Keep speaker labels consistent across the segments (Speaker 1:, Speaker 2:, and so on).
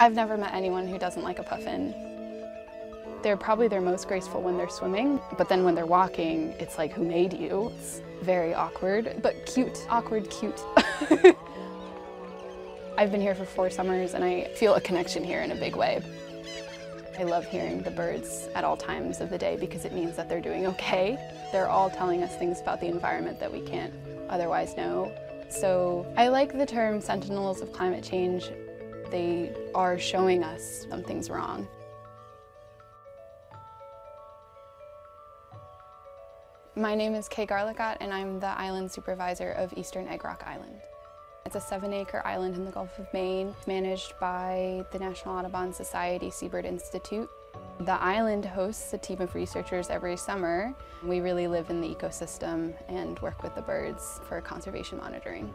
Speaker 1: I've never met anyone who doesn't like a puffin. They're probably their most graceful when they're swimming, but then when they're walking, it's like, who made you? It's very awkward, but cute. Awkward, cute. I've been here for four summers and I feel a connection here in a big way. I love hearing the birds at all times of the day because it means that they're doing okay. They're all telling us things about the environment that we can't otherwise know. So I like the term sentinels of climate change. They are showing us something's wrong. My name is Kay Garlicott and I'm the island supervisor of Eastern Egg Rock Island. It's a seven acre island in the Gulf of Maine, managed by the National Audubon Society Seabird Institute. The island hosts a team of researchers every summer. We really live in the ecosystem and work with the birds for conservation monitoring.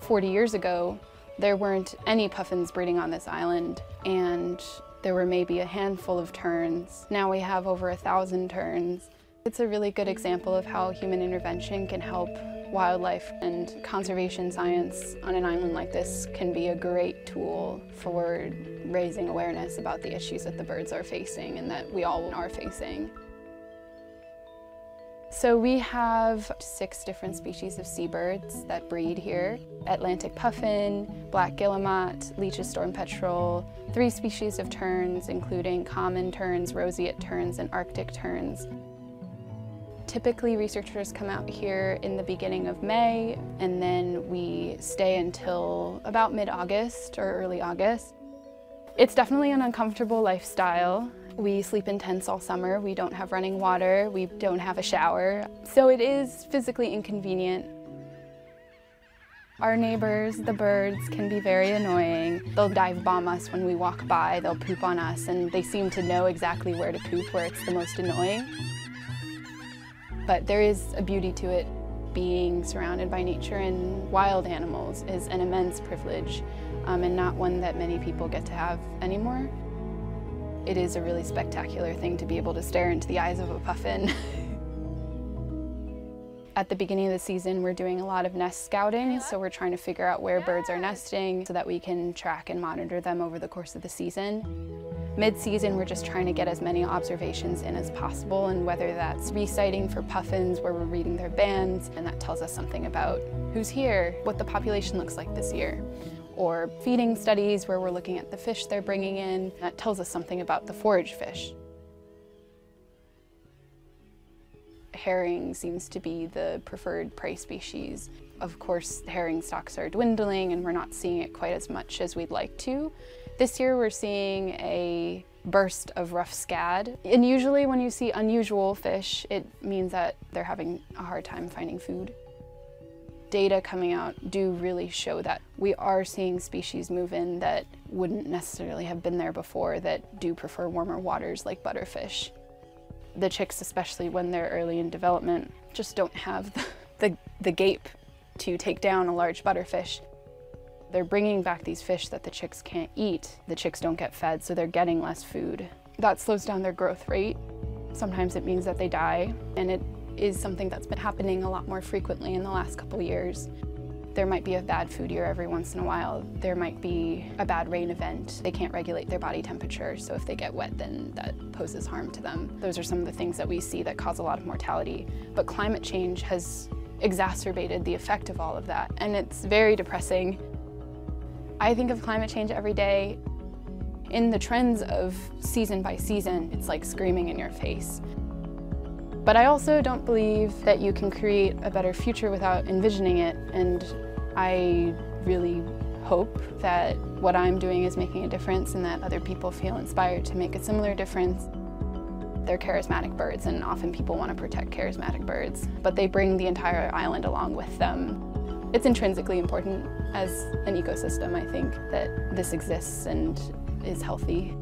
Speaker 1: 40 years ago, there weren't any puffins breeding on this island and there were maybe a handful of terns. Now we have over a thousand terns it's a really good example of how human intervention can help wildlife and conservation science on an island like this can be a great tool for raising awareness about the issues that the birds are facing and that we all are facing. So we have six different species of seabirds that breed here. Atlantic puffin, black guillemot, Leach's storm petrel, three species of terns including common terns, roseate terns, and arctic terns. Typically researchers come out here in the beginning of May and then we stay until about mid-August or early August. It's definitely an uncomfortable lifestyle. We sleep in tents all summer, we don't have running water, we don't have a shower. So it is physically inconvenient. Our neighbors, the birds, can be very annoying. They'll dive bomb us when we walk by, they'll poop on us, and they seem to know exactly where to poop, where it's the most annoying. But there is a beauty to it. Being surrounded by nature and wild animals is an immense privilege um, and not one that many people get to have anymore. It is a really spectacular thing to be able to stare into the eyes of a puffin. At the beginning of the season, we're doing a lot of nest scouting, so we're trying to figure out where birds are nesting so that we can track and monitor them over the course of the season. Mid-season, we're just trying to get as many observations in as possible, and whether that's resighting for puffins, where we're reading their bands, and that tells us something about who's here, what the population looks like this year, or feeding studies where we're looking at the fish they're bringing in, that tells us something about the forage fish. Herring seems to be the preferred prey species. Of course, herring stocks are dwindling and we're not seeing it quite as much as we'd like to. This year we're seeing a burst of rough scad. And usually when you see unusual fish, it means that they're having a hard time finding food. Data coming out do really show that we are seeing species move in that wouldn't necessarily have been there before that do prefer warmer waters like butterfish. The chicks, especially when they're early in development, just don't have the, the, the gape to take down a large butterfish. They're bringing back these fish that the chicks can't eat. The chicks don't get fed, so they're getting less food. That slows down their growth rate. Sometimes it means that they die, and it is something that's been happening a lot more frequently in the last couple years. There might be a bad food year every once in a while. There might be a bad rain event. They can't regulate their body temperature, so if they get wet, then that poses harm to them. Those are some of the things that we see that cause a lot of mortality. But climate change has exacerbated the effect of all of that, and it's very depressing. I think of climate change every day. In the trends of season by season, it's like screaming in your face. But I also don't believe that you can create a better future without envisioning it, and I really hope that what I'm doing is making a difference and that other people feel inspired to make a similar difference. They're charismatic birds, and often people want to protect charismatic birds, but they bring the entire island along with them. It's intrinsically important as an ecosystem, I think, that this exists and is healthy.